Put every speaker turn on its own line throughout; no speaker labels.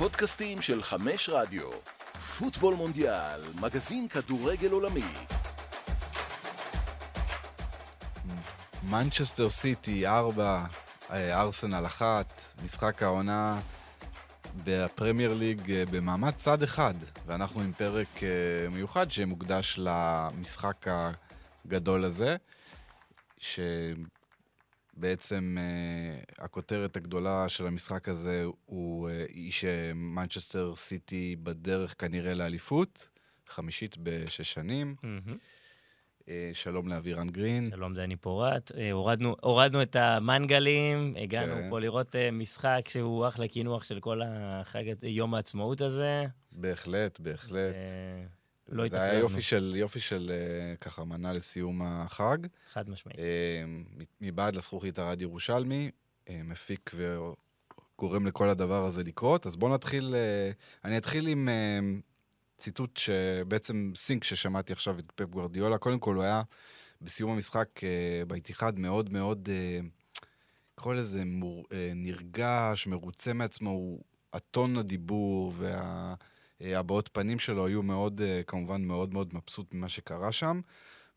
הפודקאסטים של חמש רדיו. פוטבול מונדיאל, מגזין כדורגל עולמי.
מנצ'סטר סיטי 4, ארסנל 1, משחק העונה בפרמייר ליג אה, במעמד צד אחד, ואנחנו עם פרק אה, מיוחד שמוקדש למשחק הגדול הזה, שבעצם אה, הכותרת הגדולה של המשחק הזה הוא, היא שמנצ'סטר סיטי בדרך כנראה לאליפות, חמישית בשש שנים.
מהמם.
אה, שלום לאבירן גרין.
שלום, דני פורט. אה, הורדנו, הורדנו את המנגלים, הגענו
כן.
פה לראות אה, משחק שהוא אחלה קינוח של כל החג, יום העצמאות הזה.
בהחלט, בהחלט.
אה, לא
זה היה. יופי של, יופי של אה, ככה מנה לסיום החג.
חד משמעית.
אה, מבעד לזכוכית הרד ירושלמי, אה, מפיק וגורם לכל הדבר הזה לקרות. אז בואו נתחיל, אני אתחיל עם ציטוט שבעצם סינק ששמעתי עכשיו את פפ גוורדיולה. קודם כל, הוא היה בסיום המשחק באיתיחד מאוד מאוד, אה, קורא לזה מור, נרגש, מרוצה מעצמו, הוא, הטון הדיבור והבעות פנים שלו היו מאוד, אה, כמובן, מאוד מאוד מבסוט ממה שקרה שם.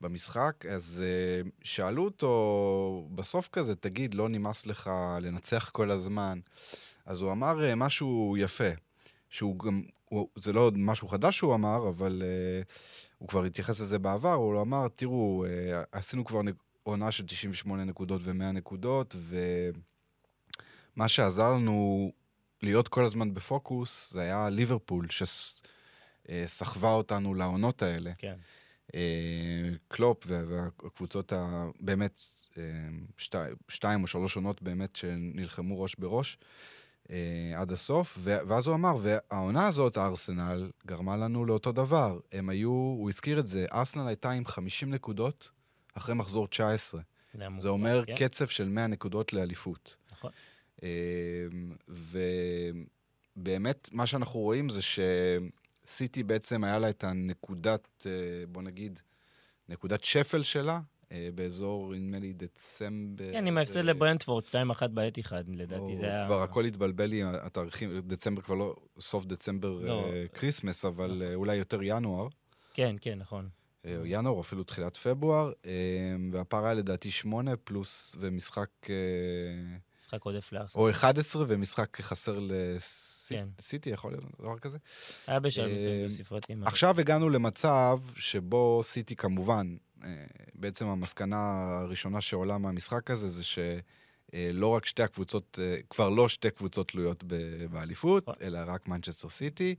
במשחק, אז uh, שאלו אותו בסוף כזה, תגיד, לא נמאס לך לנצח כל הזמן? אז הוא אמר משהו יפה, שהוא גם, הוא, זה לא משהו חדש שהוא אמר, אבל הוא כבר התייחס לזה בעבר, הוא אמר, תראו, עשינו כבר עונה של 98 נקודות ו-100 נקודות, ומה שעזר לנו להיות כל הזמן בפוקוס, זה היה ליברפול, שסחבה אותנו לעונות האלה.
כן.
אה, קלופ וה- והקבוצות ה... באמת, אה, שתי, שתיים או שלוש עונות באמת שנלחמו ראש בראש אה, עד הסוף, ואז הוא אמר, והעונה הזאת, הארסנל, גרמה לנו לאותו דבר. הם היו, הוא הזכיר את זה, ארסנל הייתה עם 50 נקודות אחרי מחזור 19.
היה
זה אומר
כן,
קצב של 100 נקודות לאליפות.
נכון.
אה, ובאמת, מה שאנחנו רואים זה שסיטי בעצם היה לה את הנקודת, אה, בוא נגיד, נקודת שפל שלה, אה, באזור, נדמה לי, דצמבר.
כן, עם ההפסד לברנדפורד, 2-1 בעת אחד, לדעתי זה היה...
כבר הכל התבלבל לי, התאריכים, דצמבר כבר לא, סוף דצמבר
לא.
אה, כריסמס, אבל אה, אולי יותר ינואר.
כן, כן, נכון.
ינואר, אפילו תחילת פברואר, אה, והפער היה לדעתי שמונה פלוס ומשחק,
משחק עודף לארסנל.
או 11 ומשחק חסר
כן.
לסיטי, יכול להיות דבר כזה.
היה בשלב
אה,
מסוים של ספרתי. מה-
עכשיו הגענו למצב שבו סיטי כמובן, אה, בעצם המסקנה הראשונה שעולה מהמשחק הזה זה שלא רק שתי הקבוצות, אה, כבר לא שתי קבוצות תלויות באליפות,
נכון.
אלא רק מנצ'סטר סיטי.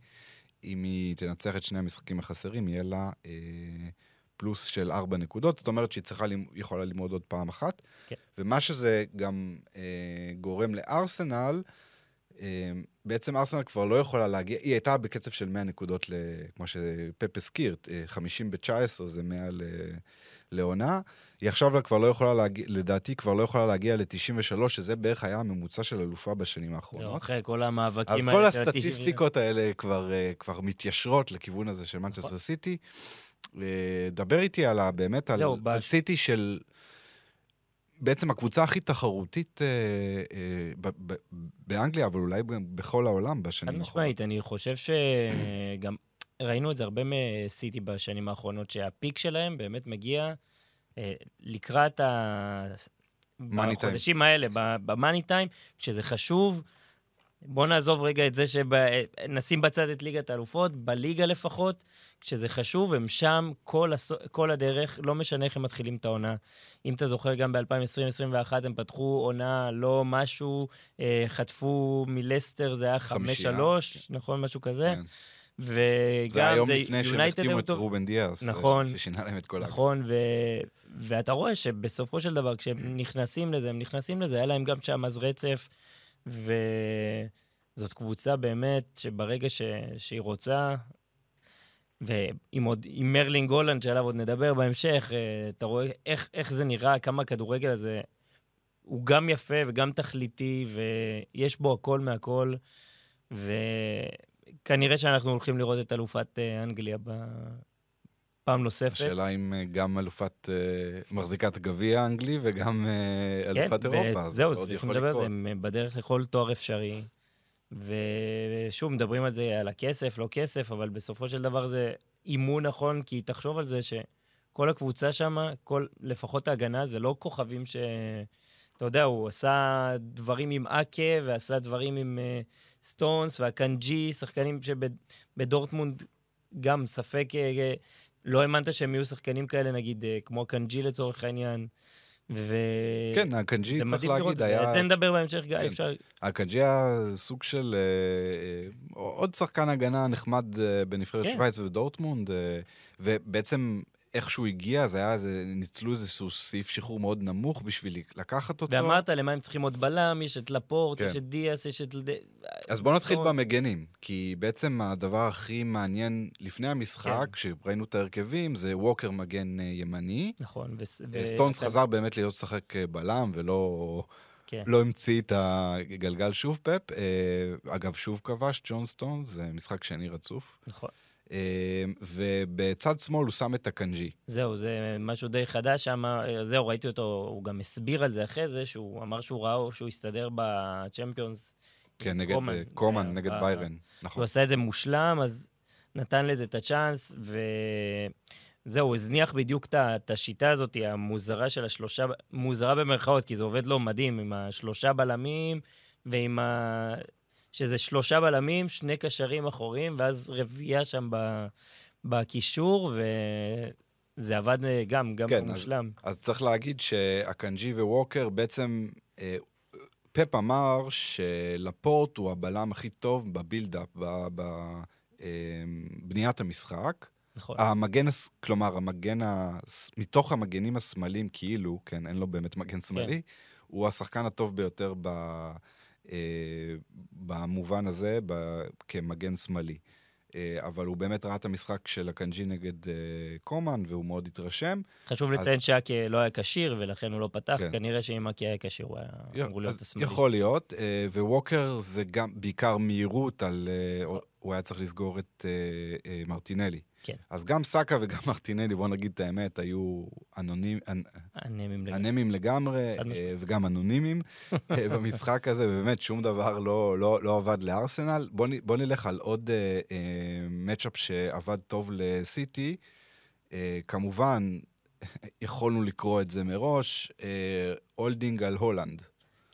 אם היא תנצח את שני המשחקים החסרים, יהיה לה אה, פלוס של ארבע נקודות, זאת אומרת שהיא צריכה, יכולה ללמוד עוד פעם אחת.
כן.
ומה שזה גם אה, גורם לארסנל, אה, בעצם ארסנל כבר לא יכולה להגיע, היא הייתה בקצב של 100 נקודות, ל, כמו שפפ הזכיר, אה, 50 ב-19 זה 100 ל, לעונה. היא עכשיו כבר לא יכולה להגיע, לדעתי כבר לא יכולה להגיע ל-93, שזה בערך היה הממוצע של אלופה בשנים האחרונות.
אחרי כל המאבקים
אז
האלה
כל
של ה-
הסטטיסטיקות האלה כבר, אה, כבר מתיישרות לכיוון הזה של מנצ'סטר
נכון.
סיטי. דבר איתי על ה... באמת, על,
זהו,
על
בש-
סיטי של... בעצם הקבוצה הכי תחרותית אה, אה, ב- ב- באנגליה, אבל אולי ב- בכל העולם
חד
בשנים האחרונות.
משמעית, אני חושב שגם ראינו את זה הרבה מסיטי בשנים האחרונות, שהפיק שלהם באמת מגיע אה, לקראת ה... בחודשים האלה, במאני טיים, כשזה חשוב. בוא נעזוב רגע את זה שנשים בצד את ליגת האלופות, בליגה לפחות, כשזה חשוב, הם שם כל, הס... כל הדרך, לא משנה איך הם מתחילים את העונה. אם אתה זוכר, גם ב-2020-2021 הם פתחו עונה לא משהו, אה, חטפו מלסטר, זה היה 5-3,
חמישייה,
נכון? משהו כזה.
כן.
וגם
זה היום לפני שהם החתימו את רובן דיאס. אה,
נכון.
ששינה להם את כל ה...
נכון, ו... ואתה רואה שבסופו של דבר, כשהם נכנסים לזה, הם נכנסים לזה, היה להם גם שם אז רצף, וזאת קבוצה באמת שברגע ש... שהיא רוצה, ועם עוד, עם מרלין גולנד, שעליו עוד נדבר בהמשך, אה, אתה רואה איך, איך זה נראה, כמה הכדורגל הזה הוא גם יפה וגם תכליתי, ויש בו הכל מהכל, וכנראה שאנחנו הולכים לראות את אלופת אה, אנגליה ב... פעם נוספת.
השאלה אם אה, גם אלופת אה, מחזיקת הגביע האנגלי וגם אה, אלופת
כן,
אירופה. זה עוד יכול לקרות.
הם בדרך לכל תואר אפשרי. ושוב, מדברים על זה, על הכסף, לא כסף, אבל בסופו של דבר זה אימון נכון, כי תחשוב על זה שכל הקבוצה שם, כל, לפחות ההגנה, זה לא כוכבים ש... אתה יודע, הוא עשה דברים עם אקה, ועשה דברים עם uh, סטונס, והקנג'י, שחקנים שבדורטמונד גם ספק, uh, לא האמנת שהם יהיו שחקנים כאלה, נגיד, uh, כמו הקנג'י לצורך העניין. ו...
כן, הקנג'י, צריך להגיד, היה...
את זה נדבר בהמשך, גיא,
כן.
אפשר...
הקנג'י היה סוג של אה, אה, עוד שחקן הגנה נחמד אה, בנבחרת
כן.
שווייץ ובדורטמונד, אה, ובעצם איך שהוא הגיע, זה היה איזה, ניצלו איזשהו סעיף שחרור מאוד נמוך בשביל לקחת אותו.
ואמרת, למה הם צריכים עוד בלם? יש את לפורט,
כן.
יש את דיאס, יש את...
אז בואו נתחיל. במגנים, כי בעצם הדבר הכי מעניין לפני המשחק, כשראינו את ההרכבים, זה ווקר מגן אה, ימני.
נכון. ו...
אה, סטונס חזר באמת להיות לשחק אה, בלם, ולא
כן.
לא המציא את הגלגל שוב פפ. אה, אגב, שוב כבש, ג'ון סטונס, זה משחק שני רצוף.
נכון.
אה, ובצד שמאל הוא שם את הקנג'י.
זהו, זה משהו די חדש שם. זהו, ראיתי אותו, הוא גם הסביר על זה אחרי זה, שהוא אמר שהוא ראה שהוא הסתדר בצ'מפיונס.
כן, נגד
קומן.
אה, קומן, נגד
ב-
ביירן.
הוא
נכון.
עשה את זה מושלם, אז נתן לזה את הצ'אנס, וזהו, הוא הזניח בדיוק את השיטה הזאת, המוזרה של השלושה, מוזרה במרכאות, כי זה עובד לו מדהים, עם השלושה בלמים, ועם ה... שזה שלושה בלמים, שני קשרים אחוריים, ואז רביעייה שם ב... בקישור, וזה עבד אה, גם, גם
כן, אז-
מושלם.
אז צריך להגיד שהקנג'י וווקר בעצם... אה, פפ אמר שלפורט הוא הבלם הכי טוב בבילדאפ, בבניית המשחק.
נכון.
המגן, כלומר, המגן, הס- מתוך המגנים השמאליים, כאילו, כן, אין לו באמת מגן שמאלי, הוא השחקן הטוב ביותר ב, אה, במובן הזה, ב, כמגן שמאלי. אה, אבל הוא באמת ראה את המשחק של הקנג'י נגד אה, קומן, והוא מאוד התרשם.
חשוב
אז-
לציין שאקה לא היה כשיר, ולכן הוא לא פתח.
כן.
כנראה שאם אקה היה כשיר, הוא היה אמור להיות השמאלי.
יכול להיות, אה, וווקר זה גם בעיקר מהירות על... אה, הוא היה צריך לסגור את אה, אה, מרטינלי.
כן.
אז גם סאקה וגם מרטינלי, בוא נגיד את האמת, היו אנונימ... אנ-
אנמים לגמרי.
אנמים לגמרי. אה, וגם אנונימיים אה, במשחק הזה, ובאמת שום דבר לא, לא, לא עבד לארסנל. בוא, בוא נלך על עוד אה, אה, matchup שעבד טוב לסיטי. אה, כמובן, יכולנו לקרוא את זה מראש, אה, הולדינג על הולאנד.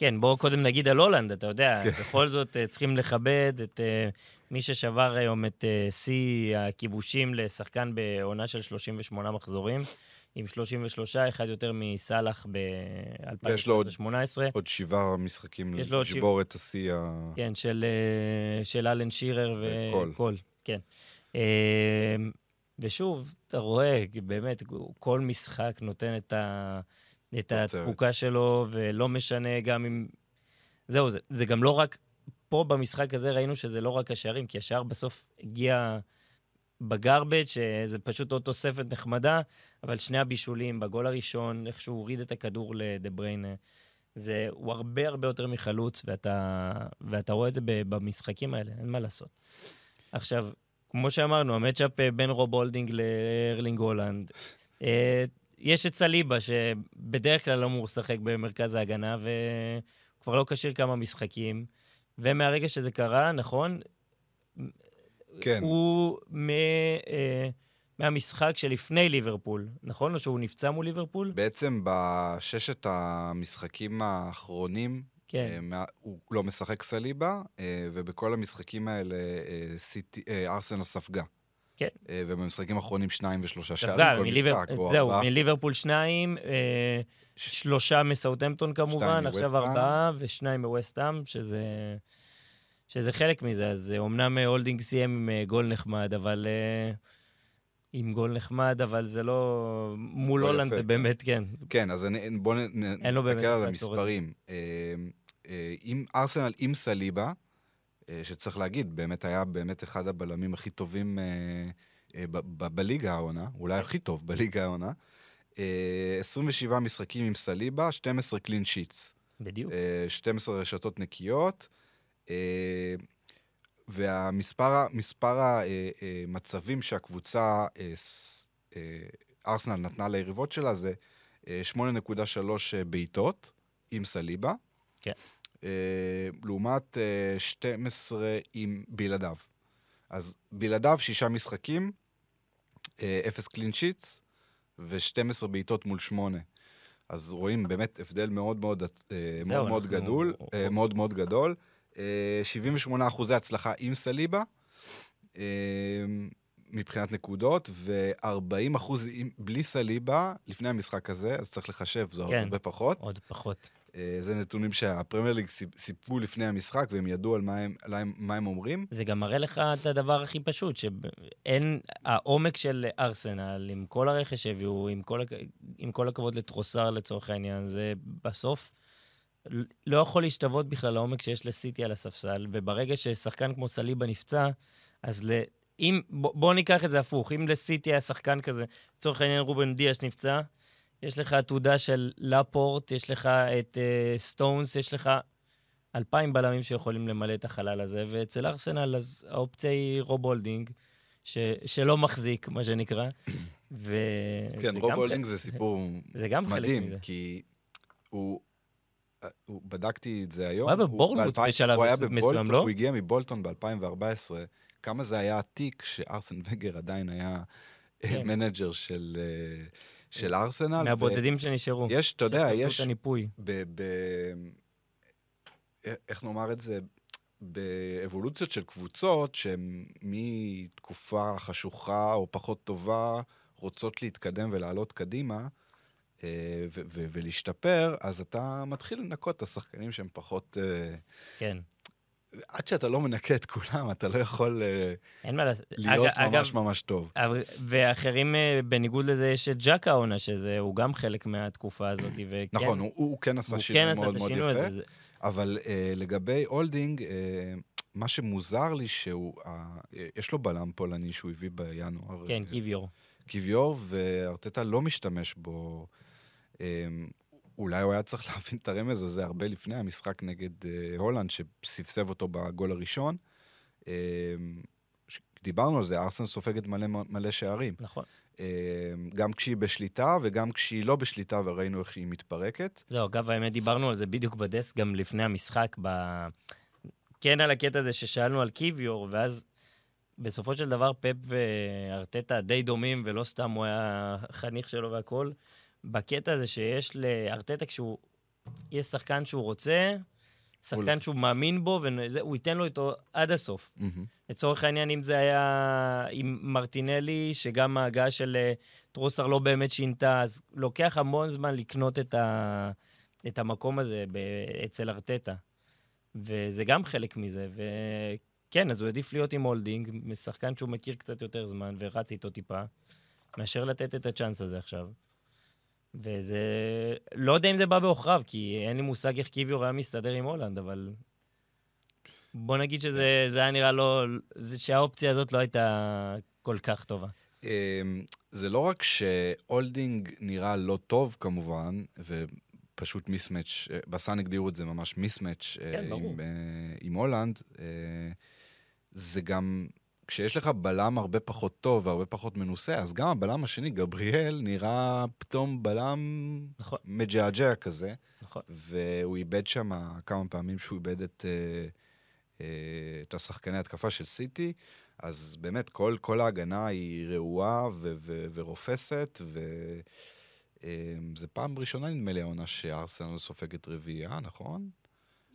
כן, בואו קודם נגיד על הולנד, אתה יודע,
כן.
בכל זאת אה, צריכים לכבד את אה, מי ששבר היום את אה, שיא הכיבושים לשחקן בעונה של 38 מחזורים, עם 33, אחד יותר מסאלח
ויש לו עוד-
ב-2018.
עוד שבעה משחקים
יש
לשבור את השיא ה...
כן, של, של אלן שירר
וקול.
כן. ושוב, אתה רואה, באמת, כל משחק נותן את, ה, את. התפוקה שלו, ולא משנה גם אם... זהו, זה, זה גם לא רק... פה במשחק הזה ראינו שזה לא רק השערים, כי השער בסוף הגיע ב garbage, שזה פשוט עוד תוספת נחמדה, אבל שני הבישולים, בגול הראשון, איך שהוא הוריד את הכדור לדה בריינה, זה, הוא הרבה הרבה יותר מחלוץ, ואתה, ואתה רואה את זה במשחקים האלה, אין מה לעשות. עכשיו, כמו שאמרנו, ה matchup אה, בין רוב הולדינג לארלינג הולאנד. יש את סליבה, שבדרך כלל לא אמור לשחק במרכז ההגנה, וכבר לא כשיר כמה משחקים. ומהרגע שזה קרה, נכון,
כן.
הוא מ, אה, מהמשחק שלפני ליברפול, נכון? או שהוא נפצע מול ליברפול?
בעצם בששת המשחקים האחרונים,
כן.
אה, הוא לא משחק סליבה, אה, ובכל המשחקים האלה ארסנל ספגה.
כן.
אה, ובמשחקים האחרונים שניים ושלושה שערים כל
מליבר-
משחק. או
זהו,
ארבעה.
מליברפול שניים, אה, שלושה מסאוטהמפטון כמובן, עכשיו. ארבעה, ושניים מווסט-האם, שזה, שזה חלק מזה. אז אומנם אה, הולדינג סיים עם גול נחמד, אבל... עם גול נחמד, אבל זה לא... מול
הולאנד
זה. באמת כן.
כן, אז אני- בואו נסתכל על המספרים. עם ארסנל עם סליבה, שצריך להגיד, באמת היה באמת אחד הבלמים הכי טובים אה, אה, בליגה העונה, אולי הכי טוב בליגה העונה. אה, 27 משחקים עם סליבה, 12 קלין שיטס.
בדיוק.
אה, 12 רשתות נקיות, אה, והמספר מספר המצבים שהקבוצה, אה, אה, ארסנל נתנה ליריבות שלה זה אה, 8.3 בעיטות עם סליבה.
כן.
אה, לעומת אה, 12 עם בלעדיו. אז בלעדיו שישה משחקים, אה, אפס קלין שיטס ו-12 בעיטות מול שמונה. אז רואים באמת הבדל מאוד מאוד, אה, מאוד, מאוד גדול, אה, מאוד מאוד גדול. אה, 78 אחוזי הצלחה עם סליבה, אה, מבחינת נקודות, ו-40 אחוז בלי סליבה לפני המשחק הזה, אז צריך לחשב, זה
כן.
הרבה פחות.
עוד פחות.
אה, זה נתונים שהפרמייר ליג סיפ- סיפרו לפני המשחק, והם ידעו על מה הם, מה הם אומרים.
זה גם מראה לך את הדבר הכי פשוט, שאין, העומק של ארסנל, עם כל הרכש שהביאו, עם כל, עם כל הכבוד לטרוסר לצורך העניין, זה בסוף לא יכול להשתוות בכלל לעומק שיש לסיטי על הספסל, וברגע ששחקן כמו סליבה נפצע, אז ל... אם, בוא, בוא ניקח את זה הפוך, אם לסיטי היה שחקן כזה, לצורך העניין רובן דיאש נפצע, יש לך עתודה של לפורט, יש לך את uh, סטונס, יש לך אלפיים בלמים שיכולים למלא את החלל הזה, ואצל ארסנל אז האופציה היא רוב הולדינג, ש, שלא מחזיק, מה שנקרא. ו...
כן, רוב הולדינג זה סיפור
זה גם חלק
מדהים,
מזה.
כי הוא... הוא, בדקתי את זה היום.
הוא היה בבורנמוט בשלב
הוא היה
מסוים,
בבולטון,
לא?
הוא הגיע מבולטון ב-2014. כמה זה היה עתיק שארסן ונגר עדיין היה אה,
כן.
manager של, אה, של ארסנל.
מהבודדים שנשארו.
יש, אתה יודע, יש...
הניפוי.
ב... ב... איך נאמר את זה? באבולוציות של קבוצות שהן מתקופה חשוכה או פחות טובה רוצות להתקדם ולעלות קדימה אה, ו- ו- ולהשתפר, אז אתה מתחיל לנקות את השחקנים שהם פחות... אה,
כן.
עד שאתה לא מנקה את כולם, אתה לא יכול אה. להיות
אג-
ממש
אגב,
ממש טוב.
ואחרים, אה, בניגוד לזה, יש את ג'אקה העונה, שזה, הוא גם חלק מהתקופה הזאת, וכן,
נכון, הוא, הוא כן עשה שינוי
כן
מאוד מאוד
השינוי
יפה.
הזה. זה-
אבל uh, לגבי הולדינג, uh, מה שמוזר לי שהוא, uh, יש לו בלם פולני שהוא הביא בינואר.
כן,
uh,
קיוויור.
קיוויור, וארטטה לא משתמש בו. אולי הוא היה צריך להבין את הרמז הזה הרבה לפני המשחק נגד uh, הולנד, שספסב אותו בגול הראשון. ש- דיברנו על זה, ארסן סופגת מלא, מלא שערים.
נכון.
Um, גם כשהיא בשליטה וגם כשהיא לא בשליטה, וראינו איך שהיא מתפרקת.
זהו, אגב, האמת, דיברנו על זה בדיוק בדסק גם לפני המשחק, ב... כן על הקטע הזה ששאלנו על קיוויור, ואז בסופו של דבר פפ וארטטה די דומים, ולא סתם הוא היה חניך שלו והכול. בקטע הזה שיש לארטטה, כשהוא... יש שחקן שהוא רוצה, שחקן שהוא מאמין בו, והוא ייתן לו איתו עד הסוף.
מהמם.
לצורך העניין, אם זה היה עם מרטינלי, שגם ההגעה של אה, טרוסר לא באמת שינתה, אז לוקח המון זמן לקנות את, ה... את המקום הזה ב... אצל ארטטה. וזה גם חלק מזה. וכן, אז הוא העדיף להיות עם הולדינג, שחקן שהוא מכיר קצת יותר זמן ורץ איתו טיפה, מאשר לתת את הצ'אנס הזה עכשיו. וזה... לא יודע אם זה בא בעוכריו, כי אין לי מושג איך קיוויור היה מסתדר עם הולנד, אבל... בוא נגיד שזה זה היה נראה לא... זה שהאופציה הזאת לא הייתה כל כך טובה.
אמ, זה לא רק שהולדינג נראה לא טוב כמובן, ופשוט mismatch, אה, בסן הגדירו את זה ממש mismatch אה,
כן.
עם, אה, עם הולנד, זה גם, כשיש לך בלם הרבה פחות טוב והרבה פחות מנוסה, אז גם הבלם השני, גבריאל, נראה פתאום בלם
נכון,
מג'עג'ע כזה,
נכון.
והוא איבד שם כמה פעמים שהוא איבד את, אה, אה, את השחקני התקפה של סיטי. אז באמת, כל, כל ההגנה היא רעועה ו- ו- ורופסת, וזו פעם ראשונה, נדמה לי, העונה שארסנל סופגת רביעייה, נכון?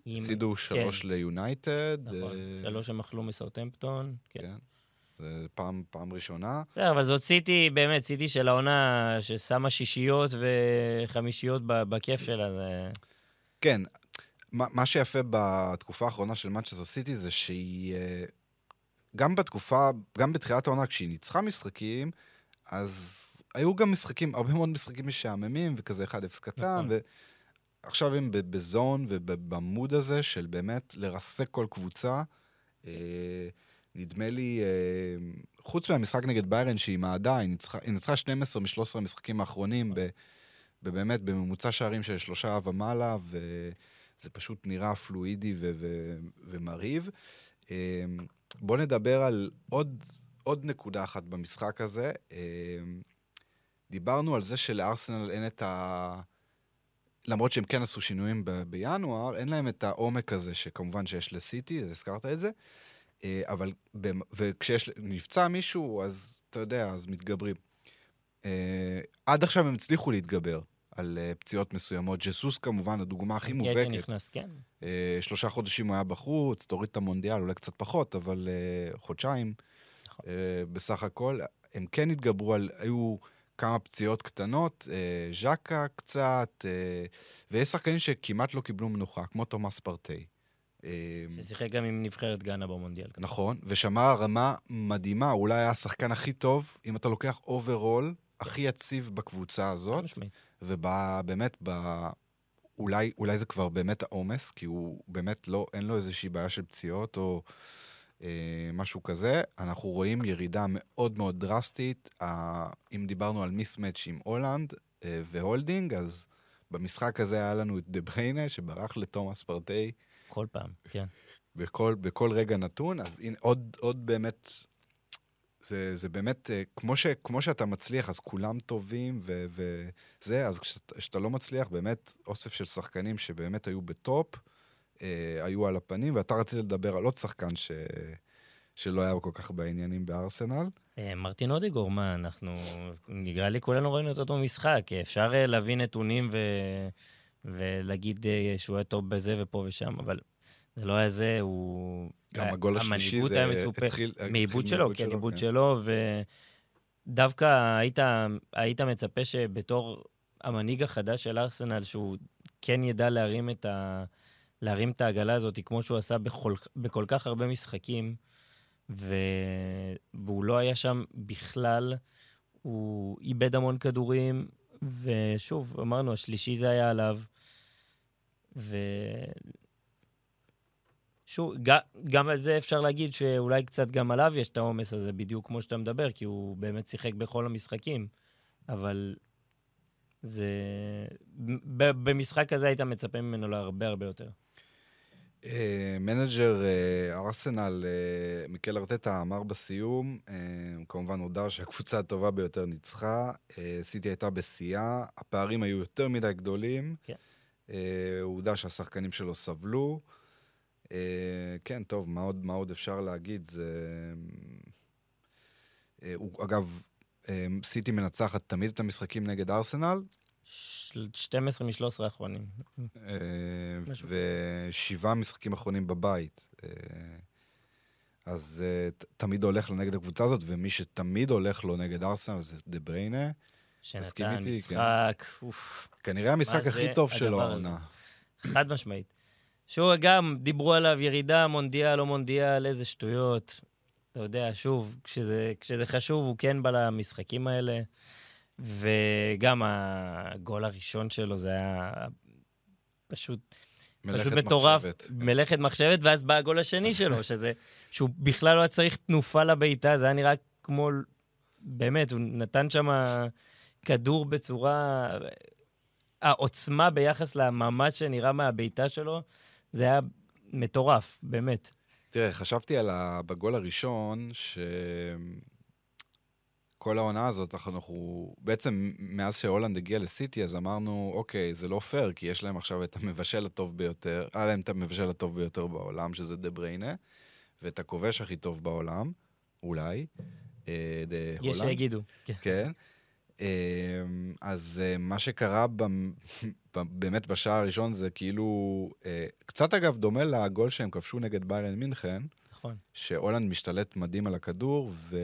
עם-
הפסידו שלוש
כן,
ליונייטד.
נכון,
אה,
שלוש הם אכלו מסאוטהמפטון, כן.
כן. זה פעם, פעם ראשונה.
בסדר, אבל זאת סיטי, באמת, סיטי של העונה ששמה שישיות וחמישיות בכיף שלה, זה...
כן, מה, מה שיפה בתקופה האחרונה של מנצ'סטר סיטי זה שהיא... אה, גם בתקופה, גם בתחילת העונה, כשהיא ניצחה משחקים, אז היו גם משחקים, הרבה מאוד משחקים משעממים, וכזה 1-0 קטן,
נכון.
ועכשיו הם בזון ובמוד הזה של באמת לרסק כל קבוצה. אה, נדמה לי, אה, חוץ מהמשחק נגד ביירן, שהיא מעדה, היא ניצחה, היא ניצחה 12 מ-13 המשחקים האחרונים, ב, באמת בממוצע שערים של שלושה ומעלה, וזה פשוט נראה פלואידי ו- ו- ומרהיב. אה, בואו נדבר על עוד, עוד נקודה אחת במשחק הזה. דיברנו על זה שלארסנל אין את, ה... למרות שהם כן עשו שינויים ב- בינואר, אין להם את העומק הזה שכמובן שיש לסיטי, הזכרת את זה. אה, אבל, וכשיש נפצע מישהו, אז אתה יודע, אז מתגברים. אה, עד עכשיו הם הצליחו להתגבר על אה, פציעות מסוימות. ג'סוס כמובן, הדוגמה הכי מובהקת.
נכנס, כן.
שלושה חודשים הוא היה בחוץ, תוריד את המונדיאל, אולי קצת פחות, אבל חודשיים
נכון.
בסך הכל. הם כן התגברו על, היו כמה פציעות קטנות, אה, ז'קה קצת, אה, ויש שחקנים שכמעט לא קיבלו מנוחה, כמו תומאס פרטי. אה,
ששיחק גם עם נבחרת גאנה במונדיאל.
נכון, ושמר רמה מדהימה, אולי היה השחקן הכי טוב, אם אתה לוקח overall, הכי יציב בקבוצה הזאת. ובאמת. אולי, אולי זה כבר באמת העומס, כי הוא באמת לא, אין לו איזושהי בעיה של פציעות או משהו כזה. אנחנו רואים ירידה מאוד מאוד דרסטית. אה, אם דיברנו על mismatch עם הולנד אה, והולדינג, אז במשחק הזה היה לנו את דה בריינה, שברח לתומאס פרטי
כל פעם, כן.
בכל, בכל רגע נתון, אז הנה עוד, עוד באמת, זה, זה באמת, אה, כמו, ש, כמו שאתה מצליח, אז כולם טובים ו, וזה, אז כשאתה, לא מצליח, באמת אוסף של שחקנים שבאמת היו בטופ, אה, היו על הפנים, ואתה רצית לדבר על עוד שחקן ש, שלא היה כל כך בעניינים בארסנל.
אה, מרטין אודיגור, מה, אנחנו... נראה לי כולנו ראינו את אותו משחק. אפשר אה, להביא נתונים ו... ולהגיד אה, שהוא היה טוב בזה ופה ושם, אבל זה לא היה זה, הוא...
גם הגול השלישי
המנהיגות
זה
היה מצופה. מעיבוד שלו, כן, עיבוד שלו, ודווקא היית, היית מצפה שבתור המנהיג החדש של ארסנל, שהוא כן ידע להרים את, ה, להרים את העגלה הזאת, כמו שהוא עשה בכל, בכל כך הרבה משחקים, ו, והוא לא היה שם בכלל, הוא איבד המון כדורים, ושוב, אמרנו, השלישי זה היה עליו, ו... שוב, גם, על זה אפשר להגיד שאולי קצת גם עליו יש את העומס הזה, בדיוק כמו שאתה מדבר, כי הוא באמת שיחק בכל המשחקים. אבל זה... במשחק הזה היית מצפה ממנו להרבה הרבה יותר.
אה, manager אה, ארסנל, אה, מיקל ארטטה, אמר בסיום, כמובן הודה שהקבוצה הטובה ביותר ניצחה, סיטי הייתה בשיאה, הפערים היו יותר מדי גדולים,
כן.
הוא הודה שהשחקנים שלו סבלו. כן, טוב, מה עוד, אפשר להגיד? זה... אגב, סיטי מנצחת תמיד את המשחקים נגד ארסנל,
12 מ-13 האחרונים.
אה. ושבעה משחקים אחרונים בבית. אה, אז אה, תמיד הולך לו נגד הקבוצה הזאת, ומי שתמיד הולך לו נגד ארסנל זה דה בריינה.
שנתן? משחק, אוף,
כנראה המשחק הכי טוב שלו? העונה.
חד משמעית. שהוא גם, דיברו עליו ירידה, מונדיאל, לא מונדיאל, איזה שטויות. אתה יודע, שוב, כשזה, כשזה חשוב, הוא כן בא למשחקים האלה. וגם הגול הראשון שלו, זה היה פשוט, פשוט
מלאכת
מטורף.
מחשבת.
מלאכת מחשבת, ואז בא הגול השני שלו, שזה, שהוא בכלל לא היה צריך תנופה לבעיטה, זה היה נראה כמו, באמת, הוא נתן שם כדור בצורה... העוצמה ביחס למאמץ שנראה מהבעיטה שלו, זה היה מטורף, באמת.
תראה, חשבתי על ה... בגול הראשון, שכל העונה הזאת, אנחנו... בעצם מאז שהולנד הגיע לסיטי, אז אמרנו, אוקיי, זה לא פייר, כי יש להם עכשיו את המבשל הטוב ביותר, היה להם את המבשל הטוב ביותר בעולם, שזה דה בריינה, ואת הכובש הכי טוב בעולם, אולי, אה, דה
יש
הולנד.
שיגידו. כן.
כן. אמ, אז אה, מה שקרה באמת בשער הראשון זה כאילו, אה, קצת אגב דומה לגול שהם כבשו נגד ביירן מינכן,
נכון.
שהולנד משתלט מדהים על הכדור, ו...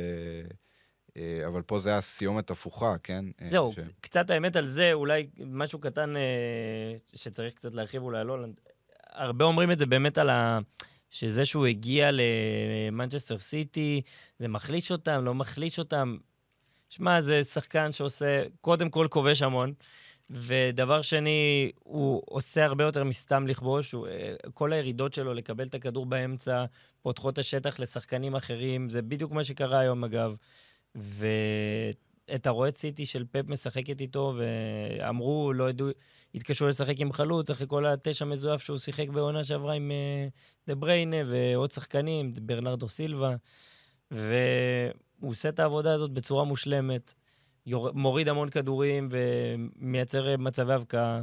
אה, אבל פה זה היה סיומת הפוכה, כן? אה,
זהו,
ש-
קצת האמת על זה, אולי משהו קטן אה, שצריך קצת להרחיב אולי על הולנד. הרבה אומרים את זה באמת על ה... שזה שהוא הגיע למנצ'סטר סיטי, זה מחליש אותם, לא מחליש אותם. שמע, זה שחקן שעושה, קודם כל כובש המון, ודבר שני, הוא עושה הרבה יותר מסתם לכבוש. הוא, כל הירידות שלו לקבל את הכדור באמצע, פותחות השטח לשחקנים אחרים, זה בדיוק מה שקרה היום, אגב. ואתה רואה סיטי של פפ משחקת איתו, ואמרו, לא ידעו, התקשרו לשחק עם חלוץ, אחרי כל התשע מזויף שהוא שיחק בעונה שעברה עם אה, דה בריינה ועוד שחקנים, ברנרדו סילבה, והוא עושה את העבודה הזאת בצורה מושלמת, יור... מוריד המון כדורים ומייצר מצבי הבקעה.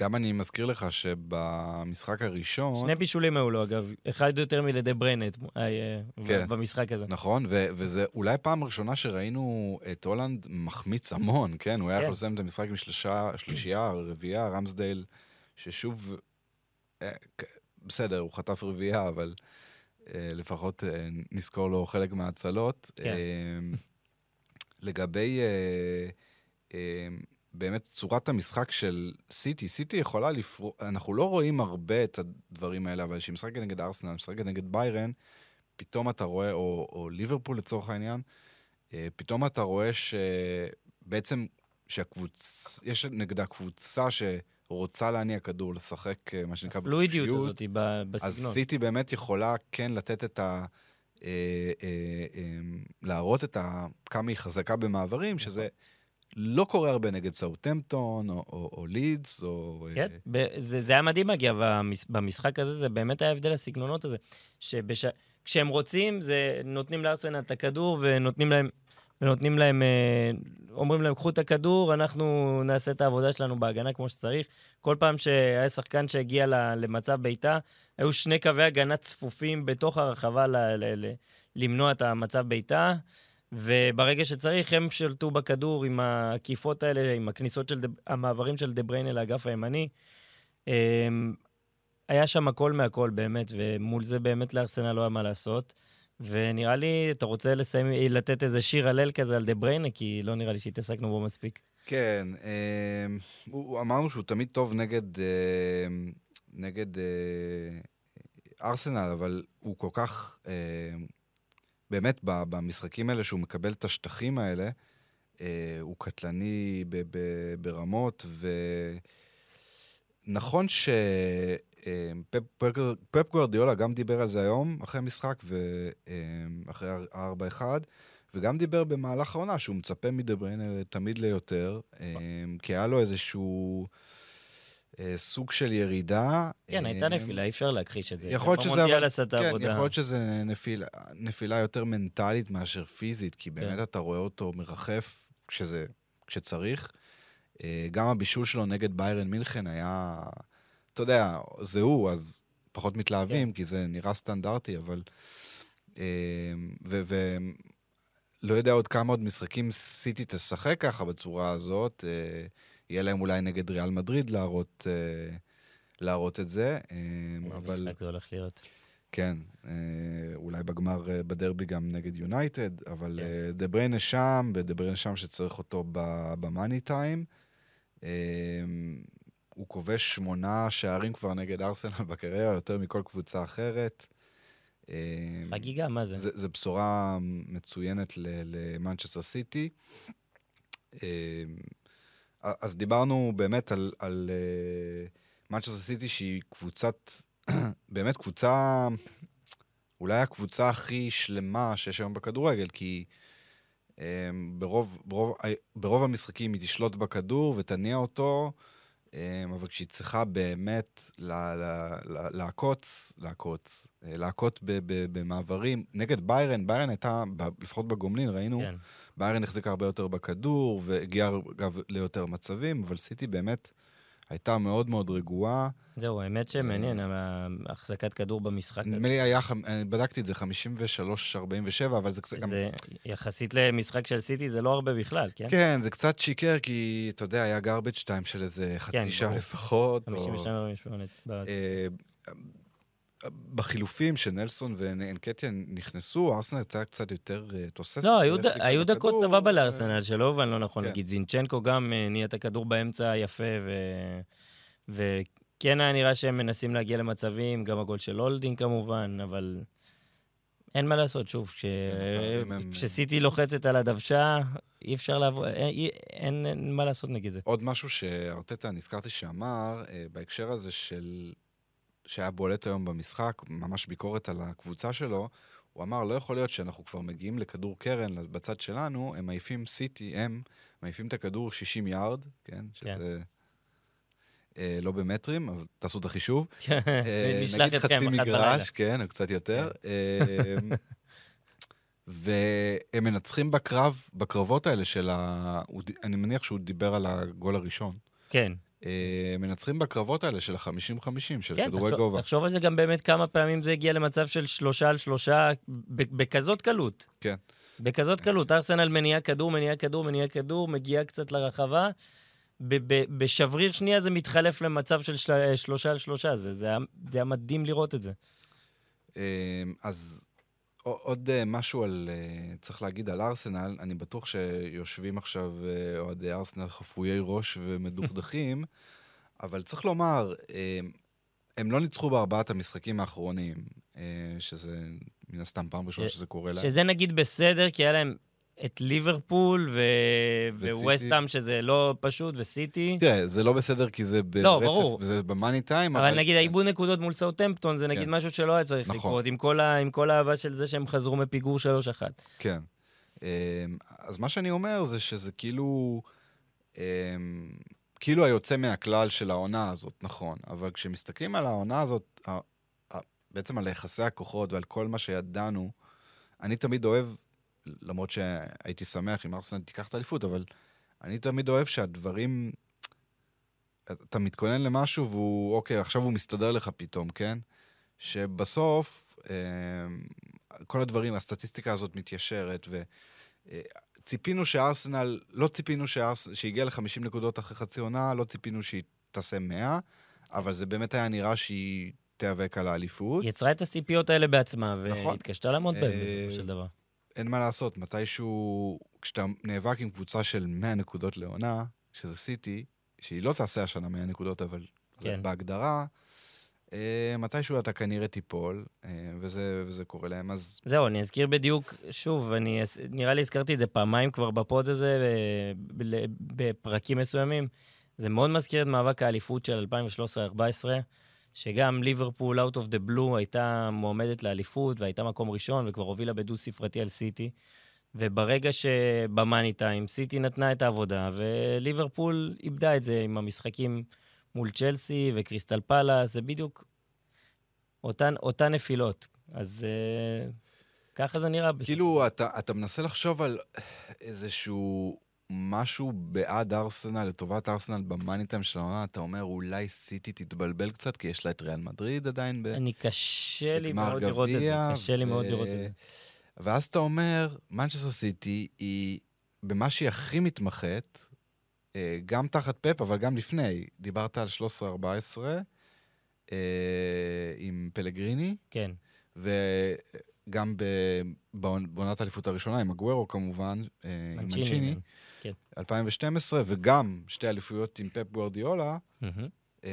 גם אני מזכיר לך שבמשחק הראשון...
שני בישולים היו לו, אגב. אחד יותר מלדי ברנט אה,
כן.
במשחק הזה.
נכון, ו- וזה אולי פעם ראשונה שראינו את הולנד מחמיץ המון, כן? הוא היה
כן.
יכול לסיים את המשחק עם שלושה, שלישייה, רביעייה, רמסדייל, ששוב, אה, בסדר, הוא חטף רביעייה, אבל אה, לפחות נזכור לו חלק מההצלות.
כן.
לגבי באמת צורת המשחק של סיטי, סיטי יכולה לפרוע, אנחנו לא רואים הרבה את הדברים האלה, אבל כשהיא משחקת נגד ארסנל, משחקת נגד ביירן, פתאום אתה רואה, או, או ליברפול לצורך העניין, אה, פתאום אתה רואה שבעצם, שהקבוצ... יש נגדה קבוצה שרוצה להניע כדור, לשחק, אה, מה שנקרא,
הפלואידיות
בחופשיות,
הזאת
אז
בסגנון.
סיטי באמת יכולה כן לתת את ה... אה, אה, להראות את ה... כמה היא חזקה במעברים,
נכון.
שזה לא קורה הרבה נגד סאוטמפטון, או, או, או לידס, או... אה,
כן, ב- זה, זה היה מדהים, אגב, במש- במשחק הזה, זה באמת היה הבדל הסגנונות הזה. שכשהם רוצים, זה נותנים לארסנל את הכדור ונותנים להם, ונותנים להם, אה, אומרים להם, קחו את הכדור, אנחנו נעשה את העבודה שלנו בהגנה כמו שצריך. כל פעם שהיה שחקן שהגיע למצב בעיטה, היו שני קווי הגנה צפופים בתוך הרחבה ל- ל- ל- למנוע את המצב בעיטה. וברגע שצריך, הם שלטו בכדור עם העקיפות האלה, עם הכניסות של, דה, המעברים של דה בריינה לאגף הימני. אמ, היה שם הכל מהכל באמת, ומול זה באמת לארסנל לא היה מה לעשות. ונראה לי, אתה רוצה לסיים, לתת איזה שיר הלל כזה על דה בריינה, כי לא נראה לי שהתעסקנו בו מספיק.
כן, אה, הוא- אמרנו שהוא תמיד טוב נגד, אה, נגד אה, ארסנל, אבל הוא כל כך, אה, באמת, במשחקים האלה שהוא מקבל את השטחים האלה, אה, הוא קטלני ברמות, ונכון ש... אה, פפ, גוארדיולה גם דיבר על זה היום, אחרי המשחק, ואחרי ה-4-1, וגם דיבר במהלך העונה שהוא מצפה מדבריין תמיד ליותר, אה, כי היה לו איזשהו אה, סוג של ירידה.
כן,
אה,
הייתה נפילה, אי אפשר להכחיש את זה.
יכול להיות שזה... אבל- כן,
העבודה.
יכול להיות שזה נפילה, נפילה יותר מנטלית מאשר פיזית, כי באמת
כן.
אתה רואה אותו מרחף כשזה, כשצריך. אה, גם הבישול שלו נגד ביירן מינכן היה, אתה יודע, זה הוא, אז פחות מתלהבים,
כן.
כי זה נראה סטנדרטי, אבל... אה, ו... ו לא יודע עוד כמה עוד משחקים סיטי תשחק ככה בצורה הזאת. יהיה להם אולי נגד ריאל מדריד להראות, אה, להראות את זה. אה,
איזה
אבל
משחק זה הולך להיות.
כן, אה, אולי בגמר בדרבי גם נגד יונייטד, אבל
כן.
דה בריינה שם, ודה בריינה שם שצריך אותו במאני טיים. הוא כובש שמונה שערים כבר נגד ארסנל בקריירה, יותר מכל קבוצה אחרת.
חגיגה, מה זה?
זה בשורה מצוינת למנצ'סטר סיטי. אה, אז דיברנו באמת על, על מנצ'סטר סיטי שהיא קבוצת, באמת קבוצה, אולי הקבוצה הכי שלמה שיש היום בכדורגל, כי אה, ברוב, ברוב, ברוב המשחקים היא תשלוט בכדור ותניע אותו, אה, אבל כשהיא צריכה באמת לעקוץ, לעקוץ, אה, לעקוץ במעברים, נגד ביירן, ביירן הייתה, לפחות בגומלין, ראינו,
כן.
ביירן החזיקה הרבה יותר בכדור, והגיעה אגב ליותר מצבים, אבל סיטי באמת הייתה מאוד מאוד רגועה.
זהו, האמת שמעניין, החזקת כדור במשחק.
נדמה לי היה, בדקתי את זה, 53-47, אבל זה קצת גם...
זה יחסית למשחק של סיטי זה לא הרבה בכלל, כן?
כן, זה קצת שיקר, כי אתה יודע, היה garbage time של איזה חצי
כן,
שעה
ברור.
לפחות. או-
52 ב-
אה, בחילופים שנלסון ואנקטיה נכנסו, ארסנל יצאה קצת יותר אה, תוססת.
לא, היו דקות סבבה
אה,
לארסנל, שלא הובן לא נכון.
כן.
נגיד זינצ'נקו גם אה, הניע את הכדור באמצע יפה, וכן היה נראה שהם מנסים להגיע למצבים, גם הגול של הולדינג כמובן, אבל אין מה לעשות, שוב,
הם-
כשסיטי לוחצת על הדוושה, אי אפשר לעבור, אין- אי- אין אין מה לעשות נגד זה.
עוד משהו שארטטה, נזכרתי שאמר, בהקשר הזה של... שהיה בולט היום במשחק, ממש ביקורת על הקבוצה שלו, הוא אמר, לא יכול להיות שאנחנו כבר מגיעים לכדור קרן בצד שלנו, הם מעיפים סיטי, הם מעיפים את הכדור 60 יארד, כן?
כן.
שזה אה, לא במטרים, אבל תעשו את החישוב. אה,
נשלח
נגיד חצי. מגרש, כן, או קצת יותר. אה, והם מנצחים בקרב, בקרבות האלה של ה... אני מניח שהוא דיבר על הגול הראשון.
כן,
אה, מנצחים בקרבות האלה של ה-50-50, של
כן,
כדורי
תחשוב,
גובה.
תחשוב על זה גם באמת כמה פעמים זה הגיע למצב של שלושה על שלושה, בכזאת קלות.
כן.
בכזאת קלות. ארסנל מניעה כדור, מניעה כדור, מניעה כדור, מגיעה קצת לרחבה. בשבריר שנייה זה מתחלף למצב של של... שלושה על שלושה. זה, זה, היה, זה היה מדהים לראות את זה.
אה, אז עוד אה, משהו על, אה, צריך להגיד על ארסנל, אני בטוח שיושבים עכשיו אה, אוהדי ארסנל חפויי ראש ומדוכדכים, אבל צריך לומר, הם לא ניצחו בארבעת המשחקים האחרונים, שזה מן הסתם פעם ראשונה שזה קורה להם.
שזה נגיד בסדר, כי היה להם את ליברפול ו...
וסיטי.
וווסטהאם, שזה לא פשוט, וסיטי.
תראה, זה לא בסדר כי זה ברצף,
לא, ברור.
זה במאני טיים,
אבל נגיד העיבוד נקודות מול סאוטמפטון זה נגיד
כן.
משהו שלא היה צריך
נכון.
לקרות, עם כל ה- עם כל האהבה של זה שהם חזרו מפיגור 3-1.
כן. אמ, אז מה שאני אומר זה שזה כאילו, אמ, כאילו היוצא מהכלל של העונה הזאת, נכון. אבל כשמסתכלים על העונה הזאת, בעצם על יחסי הכוחות ועל כל מה שידענו, אני תמיד אוהב, למרות שהייתי שמח אם ארסנל תיקח את האליפות, אבל אני תמיד אוהב שהדברים, אתה מתכונן למשהו והוא, אוקיי, עכשיו הוא מסתדר לך פתאום, כן? שבסוף, אמ, כל הדברים, הסטטיסטיקה הזאת מתיישרת, וציפינו שארסנל, לא ציפינו שארס, שהגיע ל-50 נקודות אחרי חצי עונה, לא ציפינו שהיא תעשה 100, אבל זה באמת היה נראה שהיא תיאבק על האליפות.
יצרה את הציפיות האלה בעצמה,
נכון.
והתקשתה לעמוד בהן
אה,
בסופו של דבר.
אין מה לעשות, מתישהו, כשאתה נאבק עם קבוצה של 100 נקודות לעונה, שזה סיטי, שהיא לא תעשה השנה 100 נקודות, אבל
כן.
בהגדרה, אה, מתישהו אתה כנראה תיפול, אה, וזה, וזה קורה להם, אז
זהו, אני אזכיר בדיוק, שוב, אני, נראה לי הזכרתי את זה פעמיים כבר בפוד הזה, בפרקים מסוימים. זה מאוד מזכיר את מאבק האליפות של 2013-2014, שגם ליברפול, Out of the Blue, הייתה מועמדת לאליפות, והייתה מקום ראשון, וכבר הובילה בדו-ספרתי על סיטי. וברגע שבמאני טיים, סיטי נתנה את העבודה, וליברפול איבדה את זה עם המשחקים מול צ'לסי וקריסטל פאלה, זה בדיוק אותן, אותן נפילות. אז אה, ככה זה נראה. בסופו
כאילו, אתה, אתה מנסה לחשוב על איזשהו משהו בעד ארסנל, לטובת ארסנל במאניטיים של העונה, אתה אומר, אולי סיטי תתבלבל קצת, כי יש לה את ריאל מדריד עדיין ב...
אני קשה לי מאוד לראות את זה. קשה לי מאוד לראות את זה.
ואז אתה אומר, מנצ'סטר סיטי היא, במה שהיא הכי מתמחת, אה, גם תחת פפ, אבל גם לפני. דיברת על 13-14 אה, עם פלגריני,
כן.
וגם בעונת האליפות הראשונה, עם הגוורו כמובן, אה, עם מנצ'יני,
כן.
2012, וגם שתי אליפויות עם פפ גוארדיולה.
מהמם.
אה,